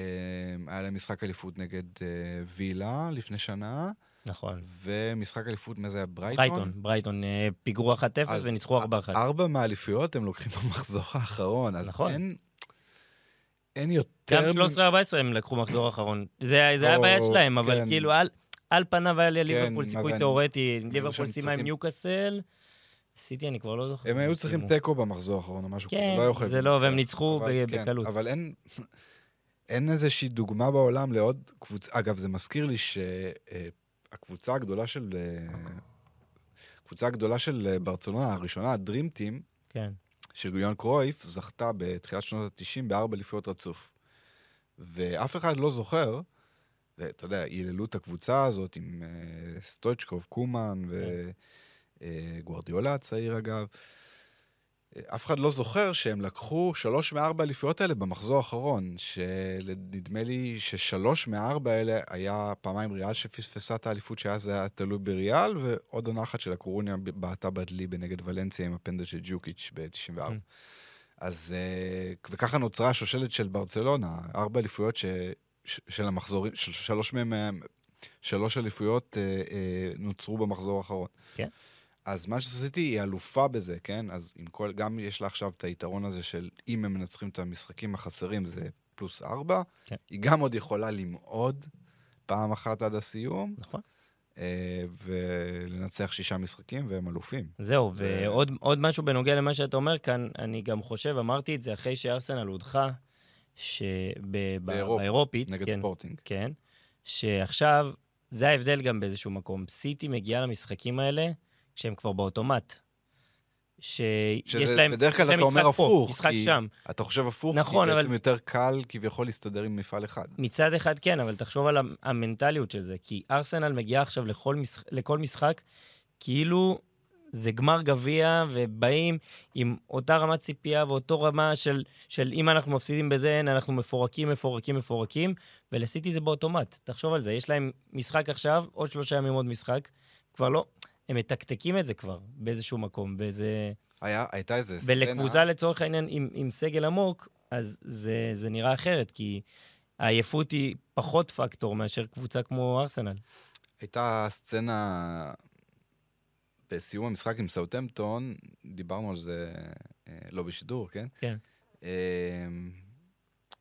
היה להם משחק אליפות נגד אה, וילה לפני שנה,
נכון.
ומשחק אליפות, מה זה היה? ברייטון?
ברייטון, ברייטון אה, פיגרו 1-0
אז
וניצחו 4-1.
ארבע מהאליפויות הם לוקחים במחזור האחרון, אז
נכון.
אין, אין יותר...
גם
מ-
13-14 הם לקחו מחזור אחרון. זה זה היה
או,
בעיה שלהם, אבל
כן.
כאילו על- על פניו היה לליברפול
מה
סיכוי תיאורטי. ליברפול סיימה עם ניוקאסל. סיטי אני כבר לא זוכר.
הם היו צריכים. תיקו במחזור האחרון או משהו כזה,
כן,
לא היו חייבים
זה לא, והם. ניצחו
כן,
בקלות.
אבל אין, אין איזושהי דוגמה בעולם לעוד קבוצה, אגב, זה מזכיר לי שהקבוצה הגדולה של... אה, הקבוצה הגדולה של אה, ברצלונה, הראשונה, הדרים טים,
כן.
של גוליון קרויף, זכתה בתחילת שנות ה-90 בארבע אליפויות רצוף. ואף אחד לא זוכר, ואתה יודע, היללו את הקבוצה הזאת עם סטויצ'קוב, קומן וגוורדיולה הצעיר אגב. אה, אף אחד לא זוכר שהם לקחו שלוש מארבע האליפויות האלה במחזור האחרון, שנדמה לי ששלוש מארבע האלה היה פעמיים ריאל שפספסה את האליפות שאז היה תלוי בריאל, ועוד עונה אחת של הקורוניה בעטה בדלי בנגד ולנסיה עם הפנדל של ג'וקיץ' ב-94.
Mm.
אז, אה, וככה נוצרה השושלת של ברצלונה, ארבע אליפויות ש, של המחזורים, של, שלוש מהם, אה, שלוש אליפויות אה, אה, נוצרו במחזור האחרון.
כן.
אז מה שעשיתי היא אלופה בזה, כן? אז עם כל, גם יש לה עכשיו את היתרון הזה של אם הם מנצחים את המשחקים החסרים זה פלוס ארבע,
כן.
היא גם עוד יכולה למעוד פעם אחת עד הסיום,
נכון.
אה, ולנצח שישה משחקים והם אלופים.
זהו,
זה-
ועוד עוד משהו בנוגע למה שאתה אומר כאן, אני גם חושב, אמרתי את זה אחרי שארסנל הודחה, שבאירופית,
נגד
כן,
ספורטינג.
כן, שעכשיו, זה ההבדל גם באיזשהו מקום. סיטי מגיעה למשחקים האלה כשהם כבר באוטומט. שיש
שזה
להם...
בדרך כלל אתה אומר הפוך,
משחק
כי-
שם.
אתה חושב הפוך,
נכון,
כי
אבל-
בעצם יותר קל כביכול להסתדר עם מפעל אחד.
מצד אחד כן, אבל תחשוב על המ- המנטליות של זה, כי ארסנל מגיעה עכשיו לכל, משח... לכל משחק, כאילו זה גמר גביע, ובאים עם אותה רמת ציפייה ואותו רמה של, של אם אנחנו מפסידים בזה, אנחנו מפורקים, מפורקים, מפורקים, ולסיטי זה באוטומט. תחשוב על זה, יש להם משחק עכשיו, עוד שלושה ימים עוד משחק, כבר לא, הם מתקתקים את זה כבר באיזשהו מקום, וזה...
היה, הייתה איזה סצנה...
ולקבוצה לצורך העניין עם, עם סגל עמוק, אז זה, זה נראה אחרת, כי העייפות היא פחות פקטור מאשר קבוצה כמו ארסנל.
הייתה סצנה בסיום המשחק עם סאוטמפטון, דיברנו על זה אה, לא בשידור, כן?
כן.
אה,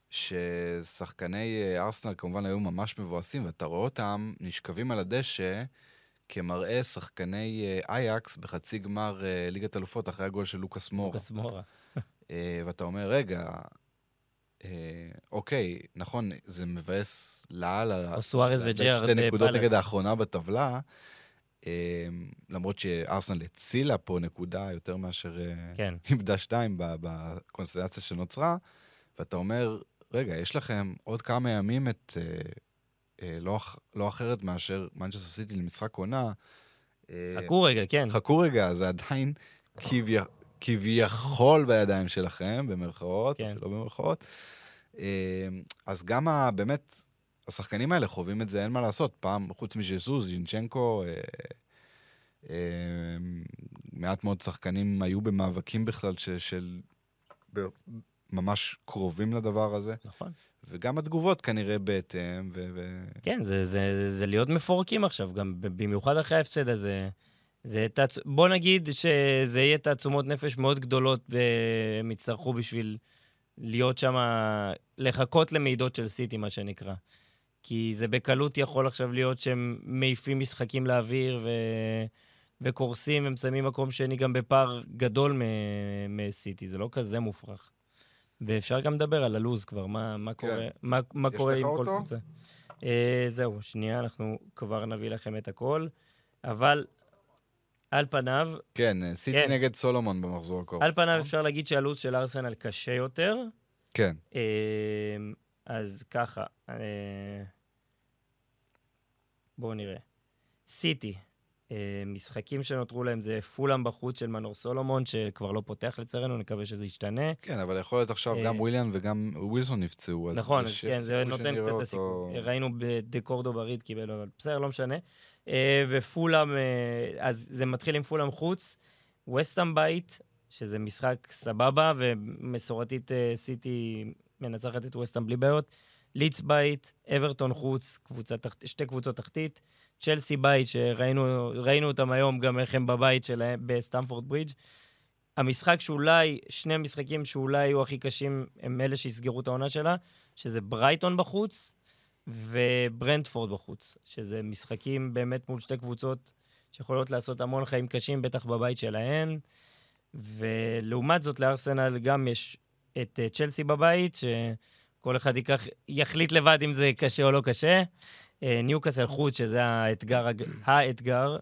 ששחקני אה, ארסנל כמובן היו ממש מבואסים, ואתה רואה אותם נשכבים על הדשא כמראה שחקני אה, אייקס בחצי גמר אה, ליגת אלופות אחרי הגול של לוקאס מורה.
לוקאס מורה.
אה, ואתה אומר, רגע, אוקיי, נכון, זה מבאס לאללה.
או סוארז וג'רארד
שתי נקודות. נגד האחרונה בטבלה, למרות שארסנל הצילה פה נקודה יותר מאשר
כן.
איבדה שתיים בקונסטלציה שנוצרה, ואתה אומר, רגע, יש לכם עוד כמה ימים את... אה, לא, לא אחרת מאשר מנצ'סטר סיטי למשחק עונה. אה,
חכו רגע, כן.
חכו רגע, זה עדיין כביא- כביכול בידיים שלכם, במרכאות,
כן.
כן. לא במרכאות. אה, אז גם ה, באמת, השחקנים האלה חווים את זה, אין מה לעשות. פעם, חוץ מז'זוז, ז'ינצ'נקו, אה, אה, מעט מאוד שחקנים היו במאבקים בכלל ש, של... ממש קרובים לדבר הזה,
נכון.
וגם התגובות כנראה בהתאם, ו... ו...
כן, זה, זה, זה, זה להיות מפורקים עכשיו, גם במיוחד אחרי ההפסד הזה. זה תעצ... בוא נגיד שזה יהיה תעצומות נפש מאוד גדולות והם יצטרכו בשביל להיות שם, לחכות למידות של סיטי, מה שנקרא. כי זה בקלות יכול עכשיו להיות שהם מעיפים משחקים לאוויר ו... וקורסים ומסיימים מקום שני גם בפער גדול מסיטי, זה לא כזה מופרך. ואפשר גם לדבר על הלוז כבר, מה, מה קורה, מה, מה קורה עם כל
אותו?
קבוצה. אה, זהו, שנייה, אנחנו כבר נביא לכם את הכל. אבל על פניו,
כן, אה, סיטי
כן.
נגד סולומון במחזור הקרוב.
על פניו אפשר להגיד שהלו"ז של ארסנל קשה יותר.
כן.
אה, אז ככה, אה, בואו נראה. סיטי, משחקים שנותרו להם זה פולאם בחוץ של מנור סולומון, שכבר לא פותח לצערנו, נקווה שזה ישתנה.
כן, אבל יכול להיות עכשיו
אה,
גם וויליאן וגם ווילסון נפצעו.
נכון, כן, זה נותן קצת הסיכוי. ראינו בדקורדו בריד קיבל, אבל בסדר, לא משנה. אה, ופולאם, אה, אז זה מתחיל עם פולאם חוץ, וסטאם בית, שזה משחק סבבה, ומסורתית אה, סיטי מנצחת את וסטאם בלי בעיות. לידס בית, אברטון חוץ, קבוצה שתי קבוצות תחתית. צ'לסי בית, שראינו ראינו אותם היום, גם איך הם בבית שלהם בסטמפורד ברידג'. המשחק שאולי, שני המשחקים שאולי יהיו הכי קשים, הם אלה שיסגרו את העונה שלה, שזה ברייטון בחוץ וברנדפורד בחוץ, שזה משחקים באמת מול שתי קבוצות שיכולות לעשות המון חיים קשים, בטח בבית שלהן. ולעומת זאת, לארסנל גם יש את אה, צ'לסי בבית, שכל אחד ייקח, יחליט לבד אם זה קשה או לא קשה. אה, ניוקאסל חוץ, שזה האתגר, האתגר,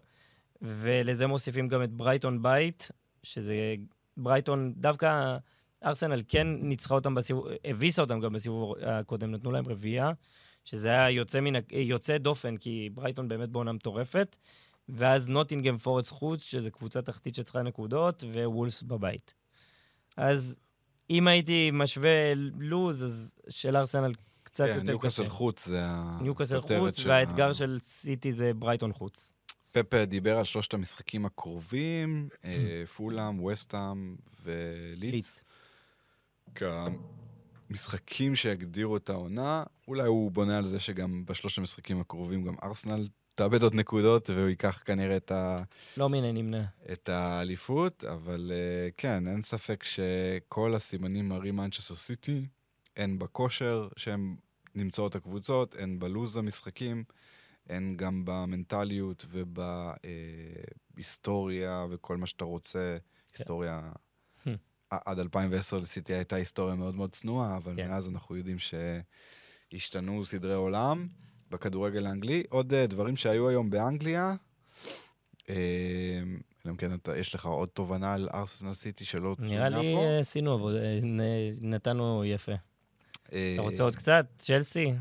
ולזה מוסיפים גם את ברייטון בית, שזה ברייטון, דווקא ארסנל כן ניצחה אותם בסיבוב, הביסה אותם גם בסיבוב הקודם, נתנו להם רביעייה, שזה היה יוצא, מן, יוצא דופן, כי ברייטון באמת בעונה מטורפת, ואז נוטינגם פורץ חוץ, שזה קבוצה תחתית שצריכה נקודות, ווולס בבית. אז אם הייתי משווה לוז, אז של ארסנל קצת
כן,
יותר קשה.
ניוקאסל חוץ זה ה...
ניוקאסל
הכותרת
חוץ,
של
והאתגר של סיטי זה ברייטון חוץ.
פפה דיבר על שלושת המשחקים הקרובים, אה, פולאם, ווסטהאם ולידס.
לידס.
כמשחקים שהגדירו את העונה, אולי הוא בונה על זה שגם בשלושת המשחקים הקרובים גם ארסנל תאבד עוד נקודות, והוא ייקח כנראה את, ה,
לא מן הנמנע.
את האליפות, אבל אה, כן, אין ספק שכל הסימנים מראים מנצ'סטר סיטי, הן בכושר שהן נמצאות הקבוצות, הן בלוז המשחקים, הן גם במנטליות ובהיסטוריה וכל מה שאתה רוצה. היסטוריה...
Hmm.
עד 2010 לסיטי הייתה היסטוריה מאוד מאוד צנועה, אבל
כן.
מאז אנחנו יודעים שהשתנו סדרי עולם בכדורגל האנגלי. עוד אה, דברים שהיו היום באנגליה, אה, אלא אם כן אתה- יש לך עוד תובנה על ארסנל סיטי שלא
נראה
צוינה
לי
פה.
אה, עשינו עבודה, אה, נתנו יפה.
אה,
אתה רוצה עוד קצת? צ'לסי?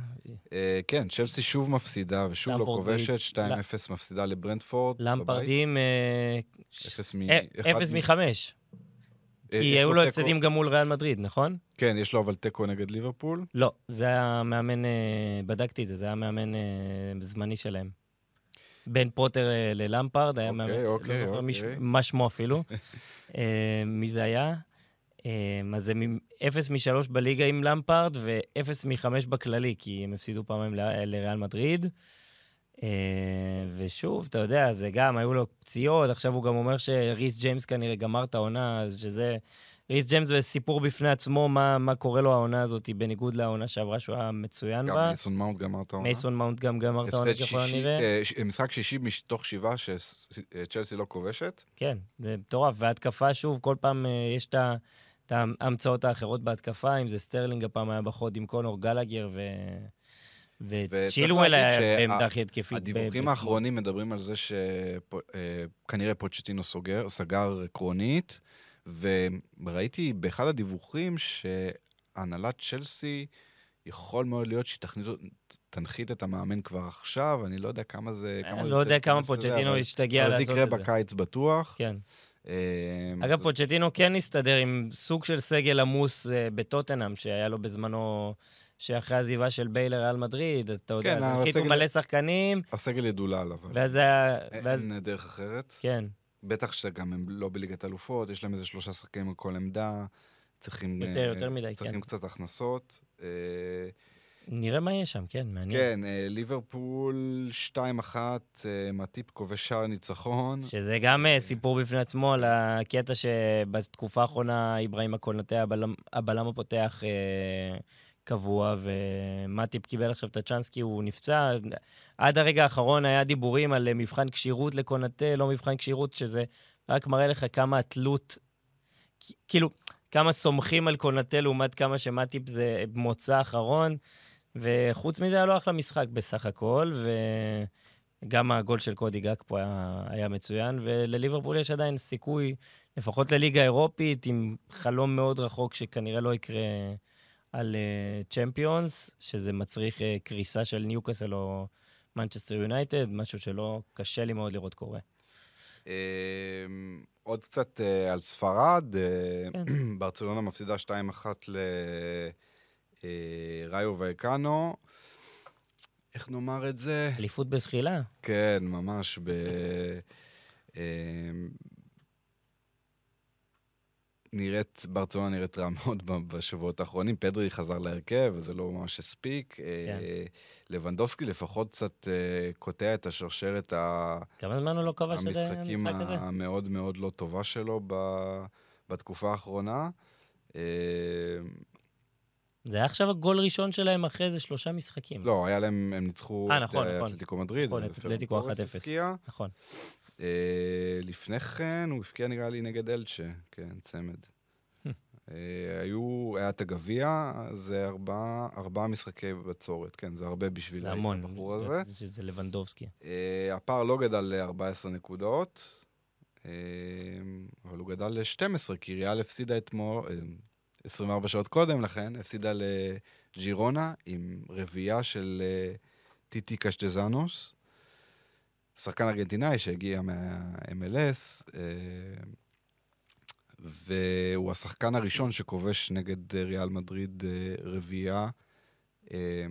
אה, כן, צ'לסי שוב מפסידה ושוב לא כובשת,
ברידג'.
2-0 מפסידה לברנדפורד.
למפרדים, אה, ש-
אפס מ-
אה,
אחד
אפס
מ-
מחמש.
אה,
כי
יש
היו לו הפסדים גם מול ריאל מדריד, נכון?
כן, יש לו אבל תיקו נגד ליברפול.
לא, זה היה מאמן, בדקתי את זה, זה היה מאמן זמני שלהם. בין פוטר ללמפרד, היה
אוקיי,
מאמן,
אוקיי,
לא זוכר מי ש-
אוקיי.
מה שמו אפילו. מי זה היה? אה, אז זה מ- אפס משלוש בליגה עם למפרד ואפס מחמש בכללי, כי הם הפסידו פעמיים ל- לריאל מדריד. אה, ושוב, אתה יודע, זה גם, היו לו פציעות, עכשיו הוא גם אומר שריס ג'יימס כנראה גמר את העונה, שזה... ריס ג'יימס זה סיפור בפני עצמו, מה, מה קורה לו העונה הזאת, בניגוד לעונה שעברה שהוא היה מצוין
גם
בה.
מייסון מאונט גמר את העונה.
מייסון מאונט גם גמר את העונה ככל הנראה.
אה, משחק שישי מתוך שבעה שצ'לסי לא כובשת.
כן, זה מטורף. והתקפה, שוב, כל פעם אה, יש את ה- את ההמצאות האחרות בהתקפה, אם זה סטרלינג הפעם היה בחוד עם קונור גלגר ו... וצ'ילואל היה בעמדה הכי התקפית.
הדיווחים האחרונים מדברים על זה שכנראה פוצ'טינו סוגר, סגר עקרונית, וראיתי באחד הדיווחים שהנהלת צ'לסי, יכול מאוד להיות שהיא תנחית את המאמן כבר עכשיו, אני לא יודע כמה זה...
אני
זה
לא יודע כמה
תיכנס לזה,
פוצ'טינו
אבל-
ישתגע
אבל זה
לעשות
יקרה
את זה.
בקיץ בטוח.
כן.
אה,
אגב, פוצ'טינו כן הסתדר עם סוג של סגל עמוס אה, בטוטנאם, שהיה לו בזמנו, שאחרי העזיבה של בייל לריאל מדריד, אתה יודע,
כן,
אז הנחיתו
הסגל-
מלא שחקנים,
הסגל ידולל, אבל
ואז היה... ואז-
אין דרך אחרת.
כן.
בטח שגם הם לא בליגת אלופות, יש להם איזה שלושה שחקנים על כל עמדה, צריכים...
יותר-
אה,
יותר מדי,
צריכים
כן.
קצת הכנסות. אה,
נראה מה יש שם, כן, מעניין.
כן, אה, ליברפול 2-1, אה, מטיפ כובש שער ניצחון.
שזה גם אה, סיפור בפני עצמו על הקטע שבתקופה האחרונה אברהים הקונטה, הבלם, הבלם הפותח אה, קבוע, ומטיפ קיבל עכשיו את הצ'אנס כי הוא נפצע. עד הרגע האחרון היה דיבורים על אה, מבחן כשירות לקונטה, לא מבחן כשירות, שזה רק מראה לך כמה התלות, כאילו, כמה סומכים על קונטה לעומת כמה שמטיפ זה מוצא אחרון. וחוץ מזה היה לו אחלה משחק בסך הכל, וגם הגול של קודי גאק פה היה, היה מצוין, ולליברפול יש עדיין סיכוי, לפחות לליגה האירופית, עם חלום מאוד רחוק שכנראה לא יקרה על צ'מפיונס, uh, שזה מצריך uh, קריסה של ניוקאסל או מנצ'סטר יונייטד, משהו שלא, קשה לי מאוד לראות קורה.
אה, עוד קצת אה, על ספרד, אה,
כן.
ברצלונה מפסידה 2-1 לראיו וייקנו. איך נאמר את זה?
אליפות בזחילה.
כן, ממש ב... אה, נראית, ברצלונה נראית רע מאוד בשבועות האחרונים. פדרי חזר להרכב, וזה לא ממש הספיק.
כן.
אה, לבנדובסקי לפחות קצת אה, קוטע את השרשרת ה-
כמה זמן הוא לא כבש את
המשחקים
המשחק הזה?
המאוד מאוד לא טובה שלו ב- בתקופה האחרונה. אה,
זה היה עכשיו הגול ראשון שלהם אחרי איזה שלושה משחקים.
לא, היה להם, הם ניצחו
אה,
את
נכון,
אה,
נכון.
אתלטיקו מדריד.
נכון, את אתלטיקו
טורס
1-0.
הבקיע.
נכון.
אה, לפני כן הוא הבקיע נראה לי נגד אלצ'ה, כן, צמד. אה, היו, היה את הגביע, זה ארבעה, משחקי בצורת, כן, זה הרבה בשביל
זה המון.
הבחור הזה.
זה- שזה לבנדובסקי.
אה, הפער לא גדל ל-14 נקודות, אה, אבל הוא גדל ל-12, כי ריאל הפסידה אתמול, אה, 24 שעות קודם לכן, הפסידה לג'ירונה עם רביעייה של אה, טיטי קשטזנוס, שחקן ארגנטינאי שהגיע מה-MLS, אה, והוא השחקן הראשון שכובש נגד אה, ריאל מדריד רביעייה.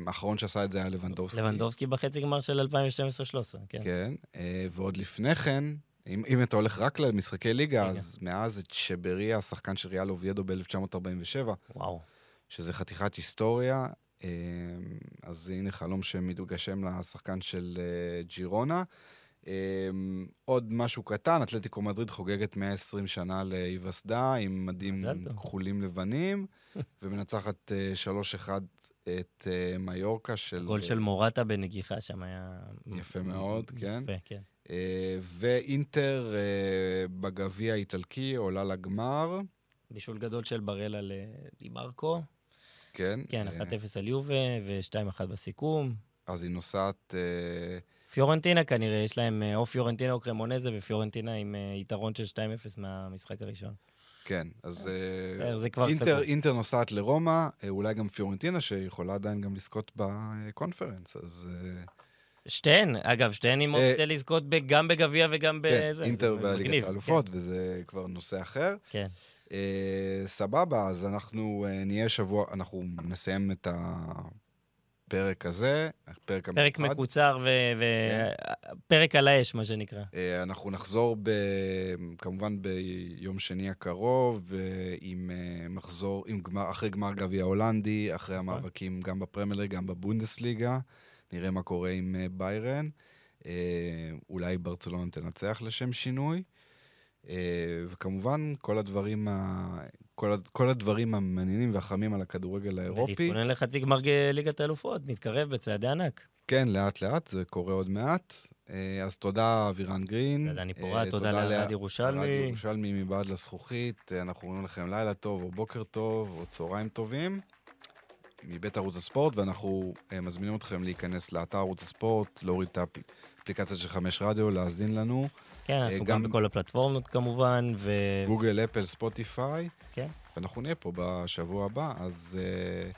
האחרון שעשה את זה היה לבנדובסקי.
לבנדובסקי בחצי גמר של 2012-2013, כן.
כן, ועוד לפני כן, אם, אם אתה הולך רק למשחקי ליגה,
ליגה.
אז מאז את שבריה, השחקן של ריאל אוביידו ב-1947,
וואו.
שזה חתיכת היסטוריה, אה, אז הנה חלום שמתגשם לשחקן של אה, ג'ירונה. אה, עוד משהו קטן, אתלטיקו מדריד חוגגת 120 שנה להיווסדה, עם מדים. כחולים לבנים, ומנצחת אה, 3-1 את אה, מיורקה של...
גול של מורטה בנגיחה שם היה...
יפה מאוד, כן.
יפה, כן.
אה, ואינטר אה, בגביע האיטלקי עולה לגמר,
בישול גדול של בראלה לדימרקו.
כן.
כן,
אה,
1-0 על יובה ו-2-1 בסיכום.
אז היא נוסעת... אה,
פיורנטינה כנראה, יש להם אה, או פיורנטינה או קרמונזה, ופיורנטינה עם אה, יתרון של 2-0 מהמשחק הראשון.
כן, אז אה, אינטר. אינטר נוסעת לרומא, אה, אולי גם פיורנטינה, שיכולה עדיין גם לזכות בקונפרנס, אז אה,
שתיהן, אגב, שתיהן עם אופציה לזכות גם בגביע וגם
כן,
בזה.
אינטר
זה
בליגת
מגניב,
האלופות, וזה כבר נושא אחר.
כן,
אה, סבבה, אז אנחנו אה, נהיה שבוע, אנחנו נסיים את הפרק הזה, הפרק
כן.
המיוחד.
פרק מקוצר ופרק על האש, מה שנקרא.
אה, אנחנו נחזור ב... כמובן ביום שני הקרוב, עם מחזור, עם גמר, אחרי גמר גביע הולנדי, אחרי. המאבקים גם בפרמייר גם בבונדסליגה. נראה מה קורה עם אה, ביירן. אה, אולי ברצלונה תנצח לשם שינוי. אה, וכמובן, כל הדברים, ה... כל, ה... כל הדברים המעניינים והחמים על הכדורגל האירופי.
ולהתכונן לחצי גמר ליגת האלופות, מתקרב בצעדי ענק.
כן, לאט-לאט, זה קורה עוד מעט. אז תודה, אבירן גרין.
תודה,
אה,
פורט, תודה לאלעד ירושלמי.
אלעד ירושלמי מבעד לזכוכית. אנחנו אומרים לכם לילה טוב, או בוקר טוב, או צהריים טובים. מבית ערוץ הספורט, ואנחנו אה, מזמינים אתכם להיכנס לאתר ערוץ הספורט, להוריד את האפליקציה של חמש רדיו, להאזין לנו.
כן, אנחנו
גם-
גם בכל הפלטפורמות כמובן, ו...
גוגל, אפל, ספוטיפיי.
כן.
ואנחנו נהיה פה בשבוע הבא, אז אה,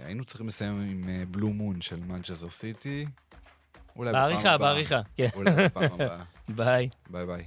אה, היינו צריכים לסיים עם Blue Moon של מנצ'סטר סיטי. אולי בפעם
בעריכה,
הבאה.
בעריכה, כן.
אולי בפעם הבאה.
ביי.
ביי ביי.